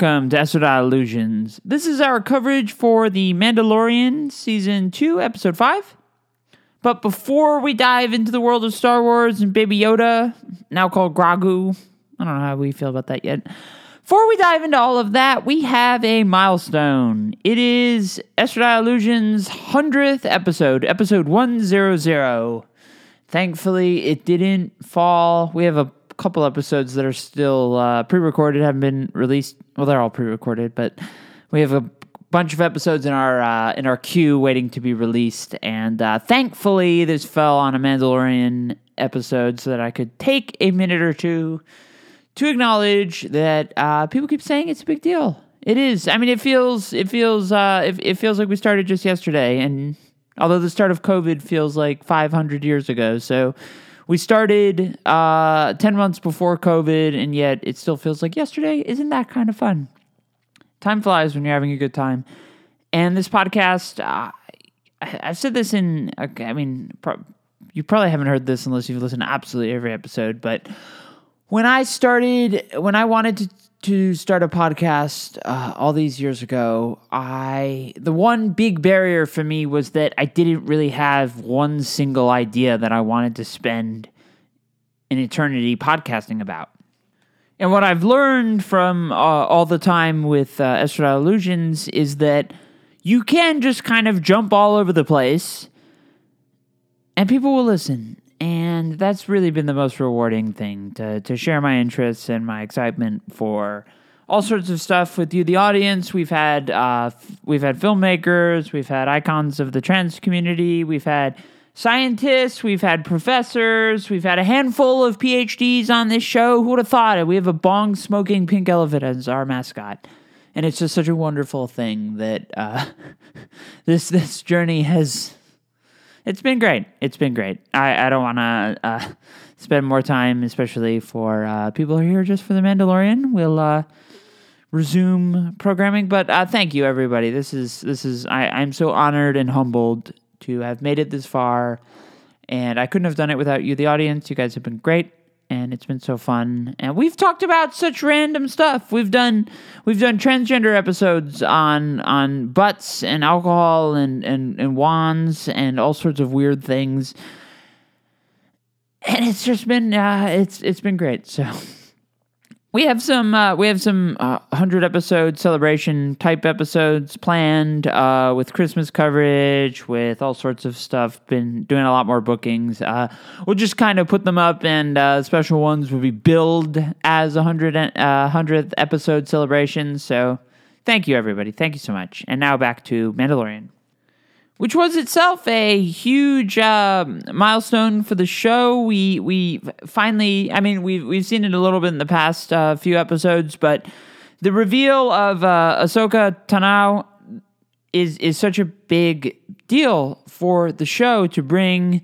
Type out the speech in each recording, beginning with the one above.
welcome to Estradiol Illusions. This is our coverage for The Mandalorian Season 2, Episode 5. But before we dive into the world of Star Wars and Baby Yoda, now called Grogu, I don't know how we feel about that yet. Before we dive into all of that, we have a milestone. It is Estradiol Illusions' 100th episode, episode 100. Thankfully, it didn't fall. We have a couple episodes that are still uh, pre-recorded, haven't been released. Well, they're all pre-recorded, but we have a bunch of episodes in our uh, in our queue waiting to be released. And uh, thankfully, this fell on a Mandalorian episode, so that I could take a minute or two to acknowledge that uh, people keep saying it's a big deal. It is. I mean, it feels it feels uh, it, it feels like we started just yesterday, and although the start of COVID feels like 500 years ago, so we started uh, 10 months before COVID, and yet it still feels like yesterday. Isn't that kind of fun? Time flies when you're having a good time. And this podcast, uh, I, have said this in, I mean, pro- you probably haven't heard this unless you've listened to absolutely every episode, but when I started, when I wanted to to start a podcast uh, all these years ago, I the one big barrier for me was that I didn't really have one single idea that I wanted to spend an eternity podcasting about. And what I've learned from uh, all the time with uh, Illusions is that you can just kind of jump all over the place and people will listen and that's really been the most rewarding thing to to share my interests and my excitement for all sorts of stuff with you, the audience. We've had uh, we've had filmmakers, we've had icons of the trans community, we've had scientists, we've had professors, we've had a handful of PhDs on this show. Who would have thought it? We have a bong smoking pink elephant as our mascot. And it's just such a wonderful thing that uh, this this journey has it's been great. It's been great. I, I don't want to uh, spend more time, especially for uh, people who are here just for the Mandalorian. We'll uh, resume programming, but uh, thank you, everybody. This is this is I, I'm so honored and humbled to have made it this far, and I couldn't have done it without you, the audience. You guys have been great and it's been so fun. And we've talked about such random stuff. We've done we've done transgender episodes on on butts and alcohol and and, and wands and all sorts of weird things. And it's just been uh, it's it's been great. So we have some uh, we have some uh, hundred episode celebration type episodes planned uh, with Christmas coverage with all sorts of stuff. Been doing a lot more bookings. Uh, we'll just kind of put them up, and uh, special ones will be billed as a hundred uh, hundredth episode celebration. So thank you everybody, thank you so much. And now back to Mandalorian which was itself a huge uh, milestone for the show. We we finally, I mean, we've we've seen it a little bit in the past uh, few episodes, but the reveal of uh, Ahsoka Tano is is such a big deal for the show to bring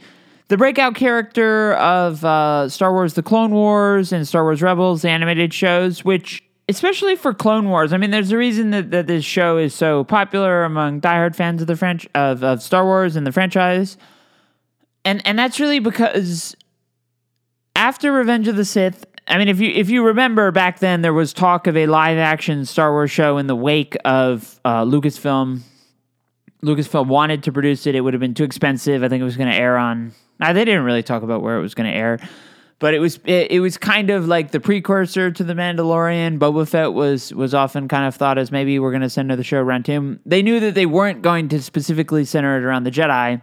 the breakout character of uh, Star Wars: The Clone Wars and Star Wars Rebels, the animated shows, which especially for Clone Wars. I mean, there's a reason that, that this show is so popular among diehard fans of the French of, of Star Wars and the franchise. And and that's really because after Revenge of the Sith, I mean, if you if you remember back then, there was talk of a live action Star Wars show in the wake of uh, Lucasfilm. Lucasfilm wanted to produce it. It would have been too expensive. I think it was going to air on. Now they didn't really talk about where it was going to air, but it was it, it, was kind of like the precursor to the Mandalorian. Boba Fett was was often kind of thought as maybe we're going to center the show around him. They knew that they weren't going to specifically center it around the Jedi,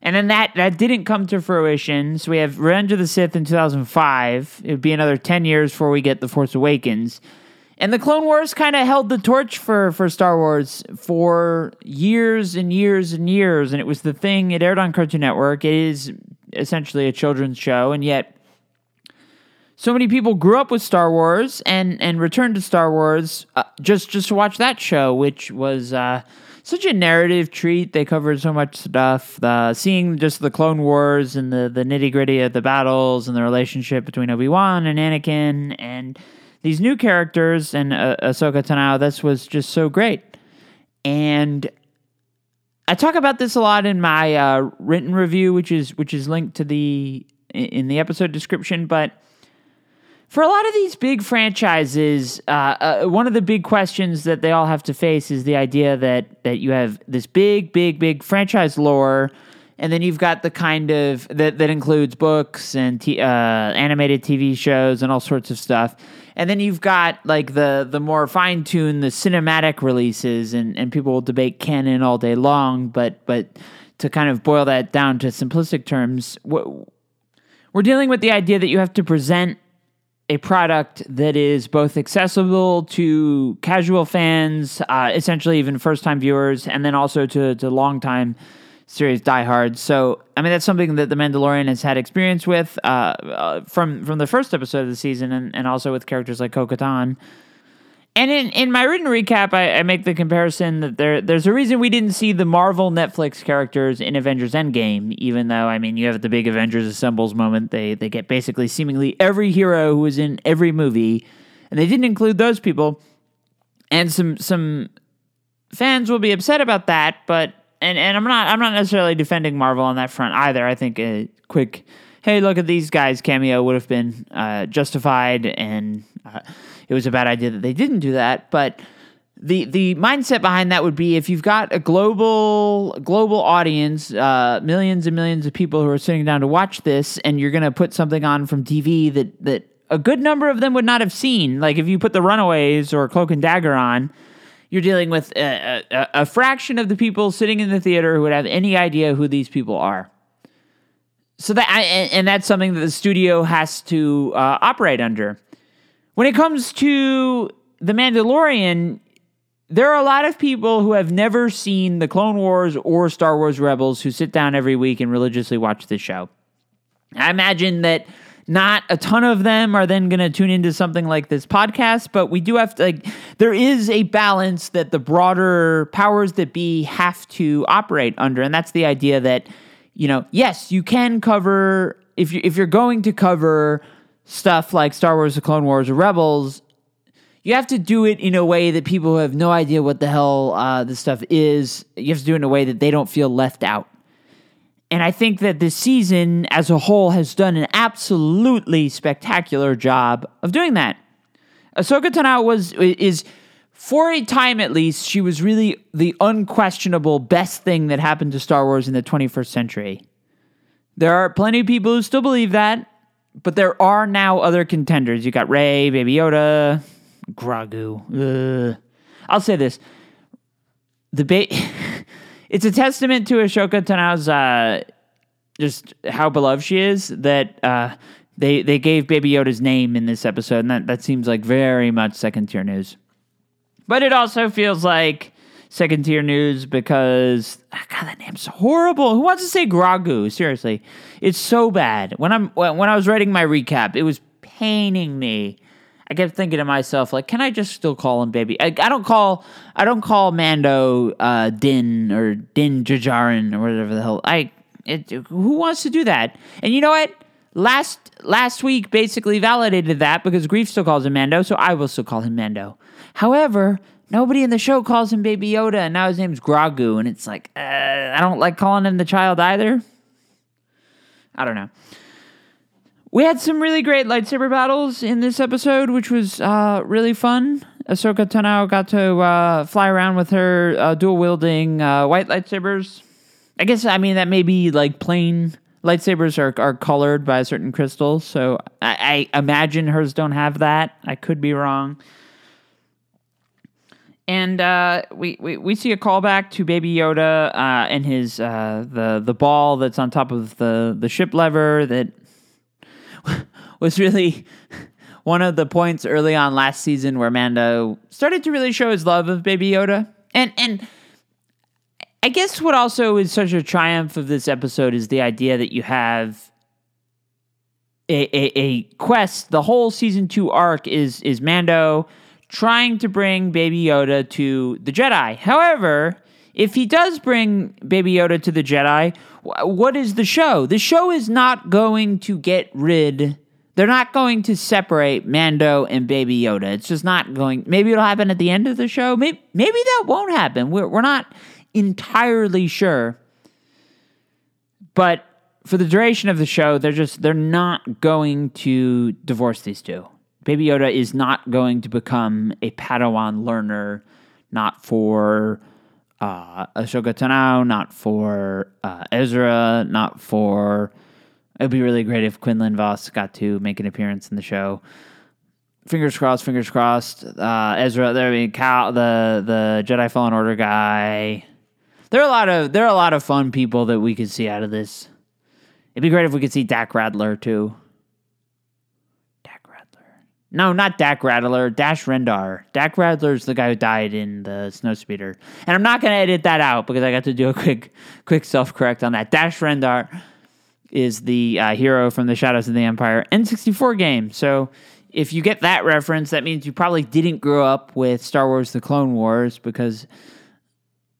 and then that that didn't come to fruition. So we have Revenge of the Sith in 2005. It would be another 10 years before we get the Force Awakens. And the Clone Wars kind of held the torch for, for Star Wars for years and years and years. And it was the thing, it aired on Cartoon Network. It is essentially a children's show. And yet, so many people grew up with Star Wars and and returned to Star Wars uh, just just to watch that show, which was uh, such a narrative treat. They covered so much stuff. Seeing just the Clone Wars and the the nitty gritty of the battles and the relationship between Obi Wan and Anakin and these new characters and uh, Ahsoka Tano. This was just so great, and I talk about this a lot in my uh, written review, which is which is linked to the in the episode description, but for a lot of these big franchises, uh, uh, one of the big questions that they all have to face is the idea that that you have this big, big, big franchise lore, and then you've got the kind of that that includes books and t- uh, animated TV shows and all sorts of stuff, and then you've got like the the more fine tuned the cinematic releases, and and people will debate canon all day long, but but to kind of boil that down to simplistic terms, we're dealing with the idea that you have to present a product that is both accessible to casual fans, uh, essentially even first time viewers, and then also to, to long time series diehards. So, I mean, that's something that The Mandalorian has had experience with uh, uh, from from the first episode of the season, and, and also with characters like Bo-Katan. And in, in my written recap, I, I, make the comparison that there there's a reason we didn't see the Marvel Netflix characters in Avengers Endgame, even though I mean you have the big Avengers assembles moment. They they get basically seemingly every hero who is in every movie, and they didn't include those people. And some some fans will be upset about that, but and, and I'm not I'm not necessarily defending Marvel on that front either. I think a quick hey look at these guys cameo would have been uh, justified and. Uh, it was a bad idea that they didn't do that. But the the mindset behind that would be if you've got a global global audience, uh, millions and millions of people who are sitting down to watch this, and you're going to put something on from TV that that a good number of them would not have seen. Like if you put the Runaways or Cloak and Dagger on, you're dealing with a, a, a fraction of the people sitting in the theater who would have any idea who these people are. So that and that's something that the studio has to uh, operate under. When it comes to The Mandalorian, there are a lot of people who have never seen the Clone Wars or Star Wars Rebels who sit down every week and religiously watch this show. I imagine that not a ton of them are then going to tune into something like this podcast, but we do have to, like, there is a balance that the broader powers that be have to operate under. And that's the idea that, you know, yes, you can cover, if, you, if you're going to cover stuff like Star Wars, The Clone Wars, or Rebels, you have to do it in a way that people who have no idea what the hell uh, this stuff is, you have to do it in a way that they don't feel left out. And I think that this season as a whole has done an absolutely spectacular job of doing that. Ahsoka Tano was is for a time at least, she was really the unquestionable best thing that happened to Star Wars in the 21st century. There are plenty of people who still believe that, but there are now other contenders. You got Rey, Baby Yoda, Grogu. Ugh. I'll say this: the ba- it's a testament to Ahsoka Tano's uh, just how beloved she is that uh, they they gave Baby Yoda's name in this episode, and that that seems like very much second tier news. But it also feels like second tier news because ah, God, that name's horrible. Who wants to say Grogu? Seriously, it's so bad. When I'm when I was writing my recap, it was paining me. I kept thinking to myself, like, can I just still call him baby? I, I don't call I don't call Mando uh, Din or Din Djarin or whatever the hell. I it, who wants to do that? And you know what? Last last week basically validated that because Greef still calls him Mando, so I will still call him Mando. However, Nobody in the show calls him Baby Yoda, and now his name's Grogu, and it's like, uh, I don't like calling him the child either. I don't know. We had some really great lightsaber battles in this episode, which was uh, really fun. Ahsoka Tano got to uh, fly around with her uh, dual wielding uh, white lightsabers. I guess, I mean, that may be like plain lightsabers are, are colored by certain crystal, so I, I imagine hers don't have that. I could be wrong and uh, we, we we see a callback to Baby Yoda uh, and his uh, the the ball that's on top of the the ship lever that was really one of the points early on last season where Mando started to really show his love of Baby Yoda, and and I guess what also is such a triumph of this episode is the idea that you have. A, a, a quest. The whole season two arc is is Mando trying to bring Baby Yoda to the Jedi. However, if he does bring Baby Yoda to the Jedi, what is the show? The show is not going to get rid. They're not going to separate Mando and Baby Yoda. It's just not going. Maybe it'll happen at the end of the show. Maybe, maybe that won't happen. We're, we're not entirely sure. But for the duration of the show, they're just they're not going to divorce these two. Baby Yoda is not going to become a Padawan learner, not for uh, Ahsoka Tano, not for uh, Ezra, not for. It'd be really great if Quinlan Vos got to make an appearance in the show. Fingers crossed, fingers crossed. Uh, Ezra, there, I mean, Cal, the the Jedi Fallen Order guy. There are a lot of there are a lot of fun people that we could see out of this. It'd be great if we could see Dak Ralter too. Dak Ralter. No, not Dak Ralter. Dash Rendar. Dak Ralter's the guy who died in the snowspeeder. And I'm not gonna edit that out because I got to do a quick quick self correct on that. Dash Rendar is the uh, hero from the Shadows of the Empire N64 game. So if you get that reference, that means you probably didn't grow up with Star Wars: The Clone Wars because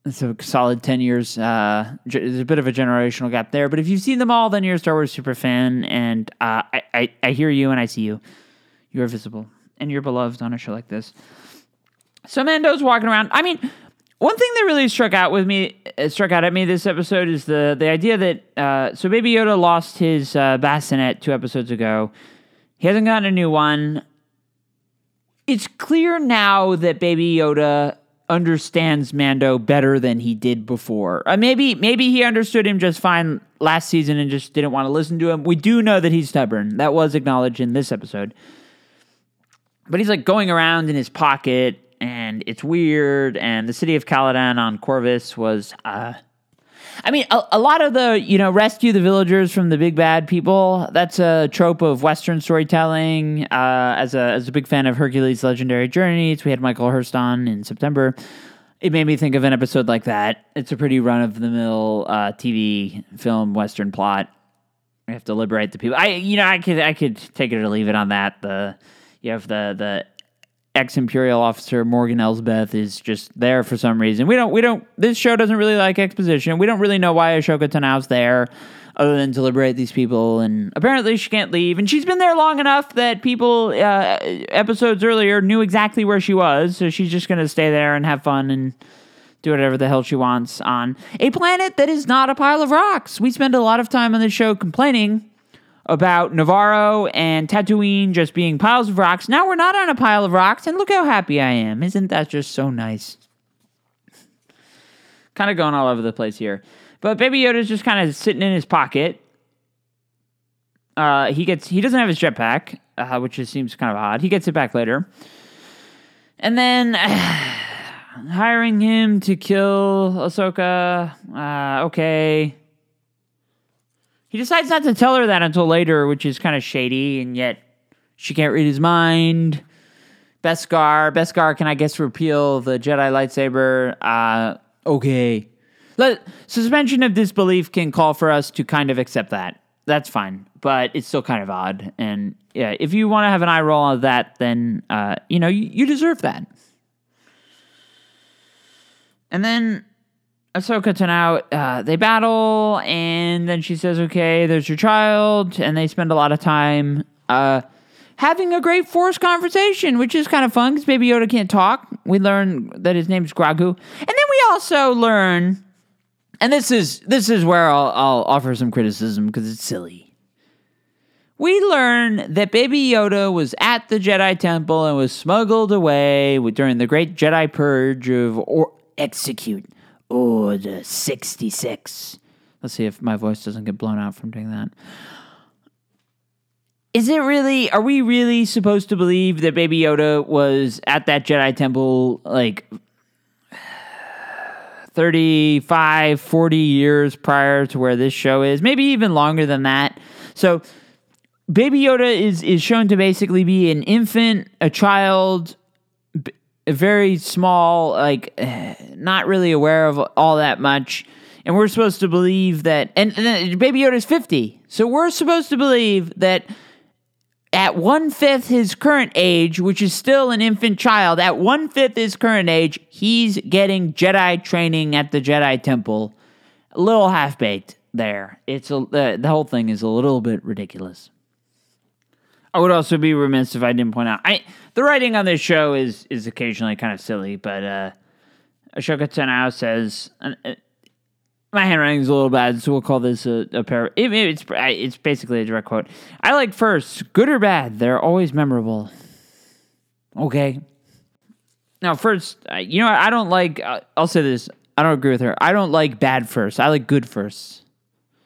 it's a solid 10 years. Uh, there's a bit of a generational gap there. But if you've seen them all, then you're a Star Wars super fan. And uh, I, I, I hear you and I see you. You're visible and you're beloved on a show like this. So Mando's walking around. I mean, one thing that really struck out with me, uh, struck out at me this episode is the the idea that uh, so Baby Yoda lost his uh, bassinet two episodes ago. He hasn't gotten a new one. It's clear now that Baby Yoda understands Mando better than he did before. Uh, maybe maybe he understood him just fine last season and just didn't want to listen to him. We do know that he's stubborn. That was acknowledged in this episode. But he's like going around in his pocket and it's weird and the city of Calodan on Corvus was uh I mean, a, a, lot of the, you know, rescue the villagers from the big bad people. That's a trope of Western storytelling. Uh, as a as a big fan of Hercules' legendary journeys, we had Michael Hurst on in September. It made me think of an episode like that. It's a pretty run of the mill uh, TV film Western plot. We have to liberate the people. I, you know, I could I could take it or leave it on that. The you have the the ex Imperial officer Morgan Elsbeth is just there for some reason. We don't we don't this show doesn't really like exposition. We don't really know why Ahsoka Tano's there other than to liberate these people and apparently she can't leave and she's been there long enough that people uh, episodes earlier knew exactly where she was so she's just going to stay there and have fun and do whatever the hell she wants on a planet that is not a pile of rocks. We spend a lot of time on this show complaining about Nevarro and Tatooine just being piles of rocks. Now we're not on a pile of rocks, and look how happy I am. Isn't that just so nice? kind of going all over the place here. But Baby Yoda's just kind of sitting in his pocket. Uh, he gets he doesn't have his jetpack, uh, which just seems kind of odd. He gets it back later, and then hiring him to kill Ahsoka. Uh, okay, he decides not to tell her that until later, which is kind of shady, and yet she can't read his mind. Beskar, Beskar can I guess repeal the Jedi lightsaber? Uh, okay. Let, suspension of disbelief can call for us to kind of accept that. That's fine, but it's still kind of odd. And yeah, if you want to have an eye roll on that, then uh, you know you, you deserve that. And then Ahsoka Tano, uh, they battle, and then she says, "Okay, there's your child," and they spend a lot of time uh, having a great Force conversation, which is kind of fun because Baby Yoda can't talk. We learn that his name's Grogu, and then we also learn, and this is this is where I'll, I'll offer some criticism because it's silly. We learn that Baby Yoda was at the Jedi Temple and was smuggled away during the Great Jedi Purge of or execute Order 66. Let's see if my voice doesn't get blown out from doing that. Is it really, are we really supposed to believe that Baby Yoda was at that Jedi Temple like 35, 40 years prior to where this show is? Maybe even longer than that. So, Baby Yoda is, is shown to basically be an infant, a child, very small, like eh, not really aware of all that much. And we're supposed to believe that, and, and Baby Yoda's 50. So we're supposed to believe that at one fifth his current age, which is still an infant child, at one fifth his current age, he's getting Jedi training at the Jedi Temple. A little half baked there. It's a, the whole thing is a little bit ridiculous. I would also be remiss if I didn't point out. I the writing on this show is is occasionally kind of silly, but uh, Ahsoka Tano says. Uh, my handwriting is a little bad, so we'll call this a, a pair. It, it's it's basically a direct quote. I like first, good or bad, they're always memorable. Okay. Now, first, you know, I don't like. I'll say this. I don't agree with her. I don't like bad first. I like good first.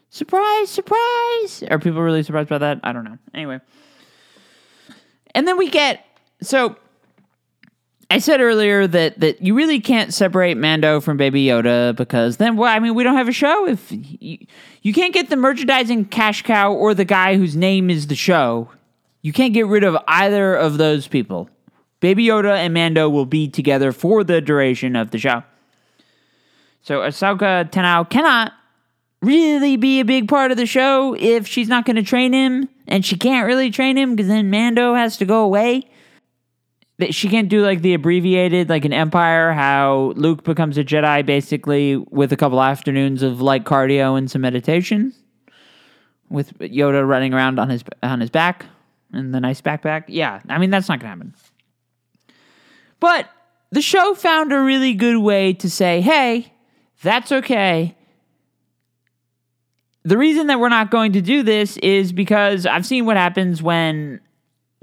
Surprise, surprise. Are people really surprised by that? I don't know. Anyway. And then we get so I said earlier that that you really can't separate Mando from Baby Yoda because then well, I mean we don't have a show if you, you can't get the merchandising cash cow or the guy whose name is the show. You can't get rid of either of those people. Baby Yoda and Mando will be together for the duration of the show. So Ahsoka Tano cannot really be a big part of the show if she's not going to train him, and she can't really train him because then Mando has to go away. That she can't do like the abbreviated, like an Empire, how Luke becomes a Jedi basically with a couple afternoons of light cardio and some meditation, with Yoda running around on his on his back and the nice backpack. Yeah, I mean that's not gonna happen. But the show found a really good way to say, "Hey, that's okay." the reason that we're not going to do this is because I've seen what happens when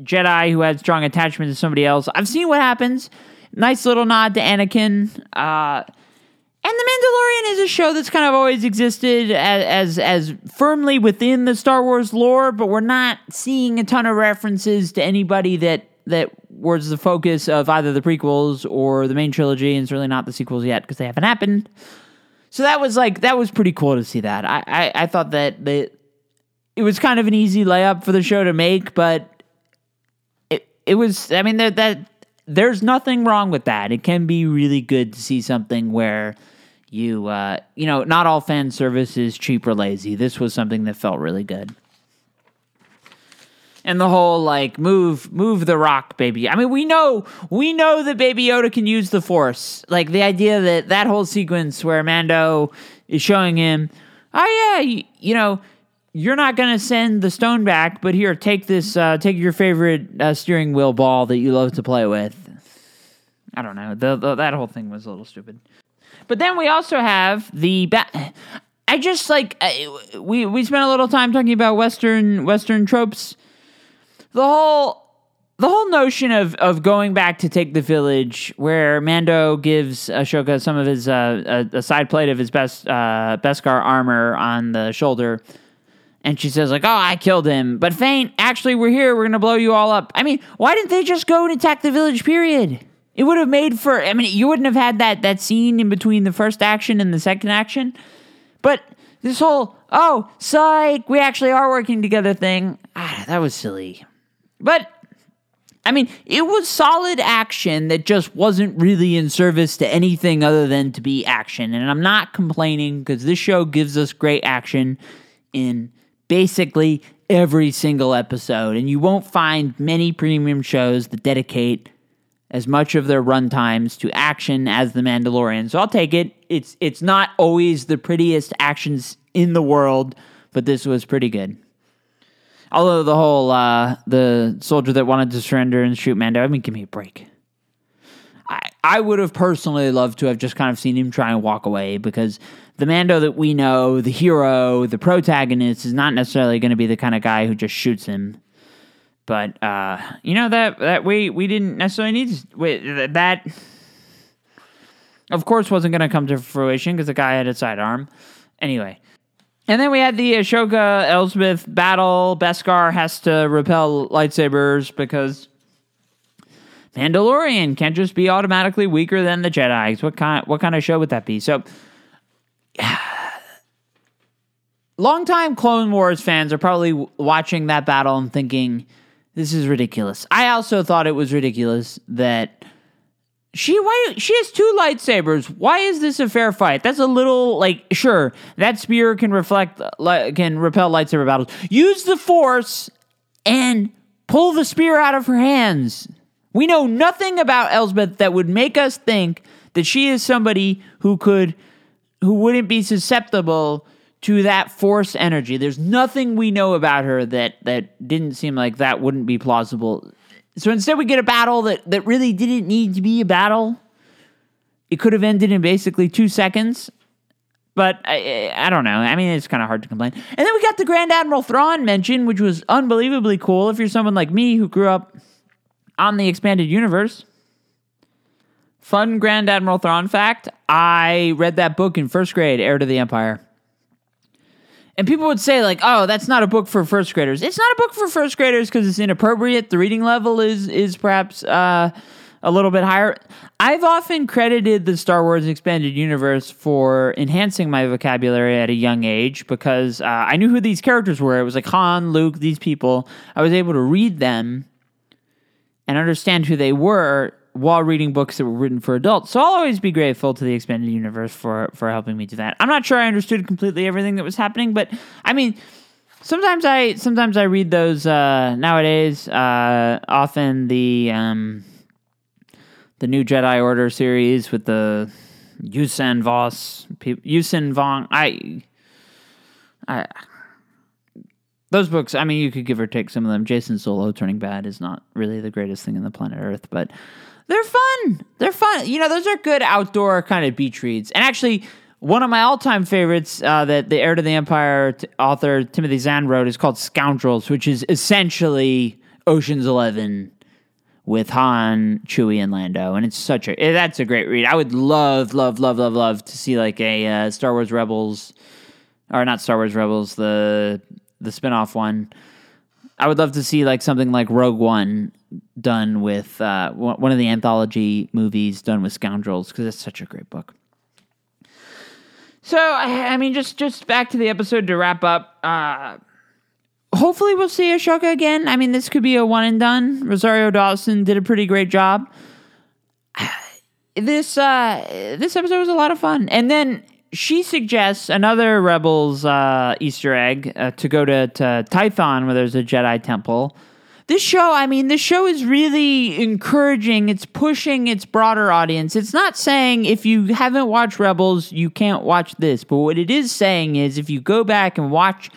Jedi who had strong attachment to somebody else. I've seen what happens. Nice little nod to Anakin. Uh, and The Mandalorian is a show that's kind of always existed as, as as firmly within the Star Wars lore, but we're not seeing a ton of references to anybody that that was the focus of either the prequels or the main trilogy, and certainly not the sequels yet because they haven't happened. So that was like that was pretty cool to see that. I I, I thought that the it was kind of an easy layup for the show to make, but it was. I mean that that there's nothing wrong with that. It can be really good to see something where you uh, you know not all fan service is cheap or lazy. This was something that felt really good and the whole like move move the rock baby i mean we know we know that baby yoda can use the force like the idea that that whole sequence where mando is showing him oh yeah you, you know you're not going to send the stone back but here take this uh, take your favorite uh, steering wheel ball that you love to play with. I don't know. The, the, that whole thing was a little stupid. But then we also have the ba- I just like I, we we spent a little time talking about western western tropes. The whole the whole notion of of going back to take the village, where Mando gives Ahsoka some of his uh, a, a side plate of his best uh, Beskar armor on the shoulder, and she says like, "Oh, I killed him," but Faint, actually, we're here. We're gonna blow you all up. I mean, why didn't they just go and attack the village? Period. It would have made for. I mean, you wouldn't have had that that scene in between the first action and the second action, but this whole oh psych, we actually are working together thing. Ah, that was silly. But I mean, it was solid action that just wasn't really in service to anything other than to be action. And I'm not complaining because this show gives us great action in basically every single episode. And you won't find many premium shows that dedicate as much of their runtimes to action as The Mandalorian. So I'll take it. It's it's not always the prettiest actions in the world, but this was pretty good. Although the whole uh, the soldier that wanted to surrender and shoot Mando, I mean, give me a break. I I would have personally loved to have just kind of seen him try and walk away because the Mando that we know, the hero, the protagonist, is not necessarily going to be the kind of guy who just shoots him. But uh, you know that that we we didn't necessarily need to, that. Of course, wasn't going to come to fruition because the guy had a sidearm. Anyway, and then we had the Ahsoka Elsbeth battle. Beskar has to repel lightsabers because Mandalorian can't just be automatically weaker than the Jedi. What kind? What kind of show would that be? So, longtime Clone Wars fans are probably watching that battle and thinking, "This is ridiculous." I also thought it was ridiculous that she why she has two lightsabers. Why is this a fair fight? That's a little like sure that spear can reflect can repel lightsaber battles. Use the force and pull the spear out of her hands. We know nothing about Elsbeth that would make us think that she is somebody who could who wouldn't be susceptible to that force energy. There's nothing we know about her that that didn't seem like that wouldn't be plausible so instead, we get a battle that, that really didn't need to be a battle. It could have ended in basically two seconds. But I, I don't know. I mean, it's kind of hard to complain. And then we got the Grand Admiral Thrawn mention, which was unbelievably cool. If you're someone like me who grew up on the expanded universe. Fun Grand Admiral Thrawn fact I read that book in first grade, Heir to the Empire. And people would say, like, oh, that's not a book for first graders. It's not a book for first graders because it's inappropriate. The reading level is is perhaps uh, a little bit higher. I've often credited the Star Wars Expanded Universe for enhancing my vocabulary at a young age because uh, I knew who these characters were. It was like Han, Luke, these people. I was able to read them and understand who they were while reading books that were written for adults. So I'll always be grateful to the expanded universe for for helping me do that. I'm not sure I understood completely everything that was happening, but I mean, sometimes I sometimes I read those uh, nowadays. Uh, often the um, the new Jedi Order series with the Yuuzhan Vos, Yuuzhan Vong. I, I, those books. I mean, you could give or take some of them. Jacen Solo turning bad is not really the greatest thing in the planet Earth, but they're fun. They're fun. You know, those are good outdoor kind of beach reads. And actually, one of my all-time favorites uh, that the Heir to the Empire t- author Timothy Zahn wrote is called Scoundrels, which is essentially Ocean's Eleven with Han, Chewie, and Lando, and it's such a eh, that's a great read. I would love, love, love, love, love to see like a uh, Star Wars Rebels, or not Star Wars Rebels, the the spinoff one. I would love to see like something like Rogue One done with uh, one of the anthology movies done with Scoundrels because it's such a great book. So I, I, mean, just just back to the episode to wrap up. Uh, hopefully, we'll see Ahsoka again. I mean, this could be a one and done. Rosario Dawson did a pretty great job. This uh, this episode was a lot of fun, and then she suggests another Rebels uh, Easter egg uh, to go to, to Tython, where there's a Jedi temple this show, I mean, this show is really encouraging. It's pushing its broader audience. It's not saying if you haven't watched Rebels, you can't watch this. But what it is saying is if you go back and watch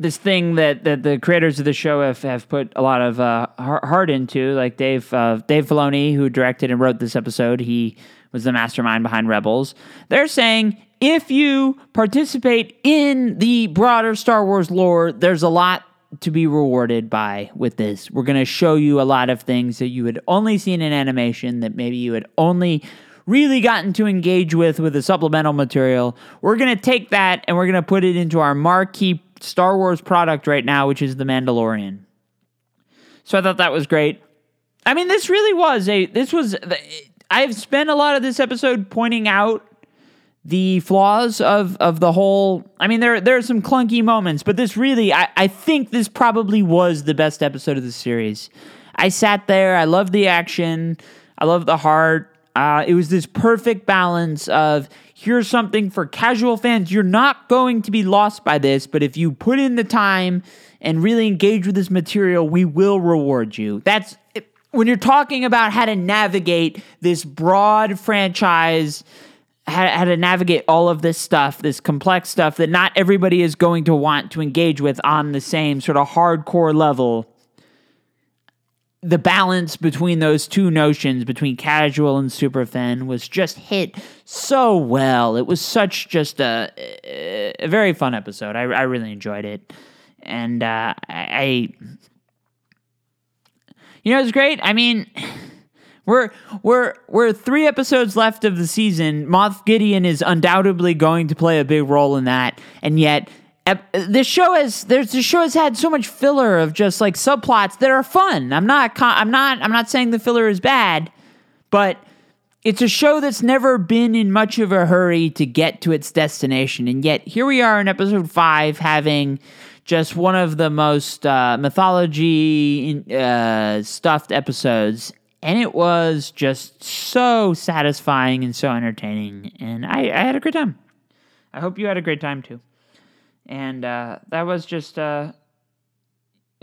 this thing that, that the creators of the show have, have put a lot of uh, heart into, like Dave uh, Dave Filoni, who directed and wrote this episode, he was the mastermind behind Rebels. They're saying if you participate in the broader Star Wars lore, there's a lot to be rewarded by with this. We're going to show you a lot of things that you had only seen in animation that maybe you had only really gotten to engage with with the supplemental material. We're going to take that and we're going to put it into our marquee Star Wars product right now, which is The Mandalorian. So I thought that was great. I mean, this really was a this was I've spent a lot of this episode pointing out the flaws of of the whole I mean there there are some clunky moments, but this really I, I think this probably was the best episode of the series. I sat there, I loved the action, I loved the heart. Uh, it was this perfect balance of here's something for casual fans. You're not going to be lost by this, but if you put in the time and really engage with this material, we will reward you. That's when you're talking about how to navigate this broad franchise how, how to navigate all of this stuff, this complex stuff that not everybody is going to want to engage with on the same sort of hardcore level. The balance between those two notions, between casual and super fan, was just hit so well. It was such just a, a very fun episode. I, I really enjoyed it, and uh, I, you know, it was great. I mean. We're we're we're three episodes left of the season. Moff Gideon is undoubtedly going to play a big role in that, and yet this show has there's the show has had so much filler of just like subplots that are fun. I'm not I'm not I'm not saying the filler is bad, but it's a show that's never been in much of a hurry to get to its destination, and yet here we are in episode five having just one of the most uh, mythology uh, stuffed episodes. And it was just so satisfying and so entertaining. And I, I had a great time. I hope you had a great time too and uh, that was just uh,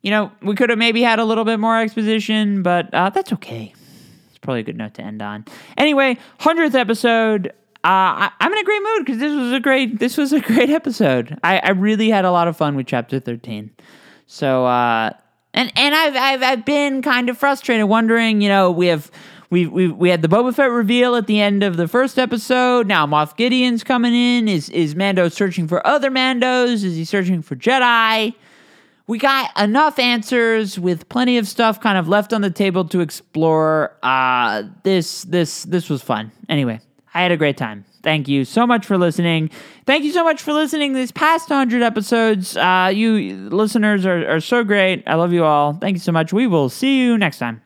you know we could have maybe had a little bit more exposition but uh, that's okay. It's probably a good note to end on. Anyway 100th episode uh, I, am in a great mood because this was a great this was a great episode. I, I really had a lot of fun with chapter 13 so uh, and and I've I've I've been kind of frustrated, wondering, you know, we have we we we had the Boba Fett reveal at the end of the first episode. Now Moff Gideon's coming in. Is is Mando searching for other Mandos? Is he searching for Jedi? we got enough answers with plenty of stuff kind of left on the table to explore. Uh, this this this was fun. Anyway, I had a great time. Thank you so much for listening. Thank you so much for listening these past 100 episodes. Uh, you listeners are, are so great. I love you all. Thank you so much. We will see you next time.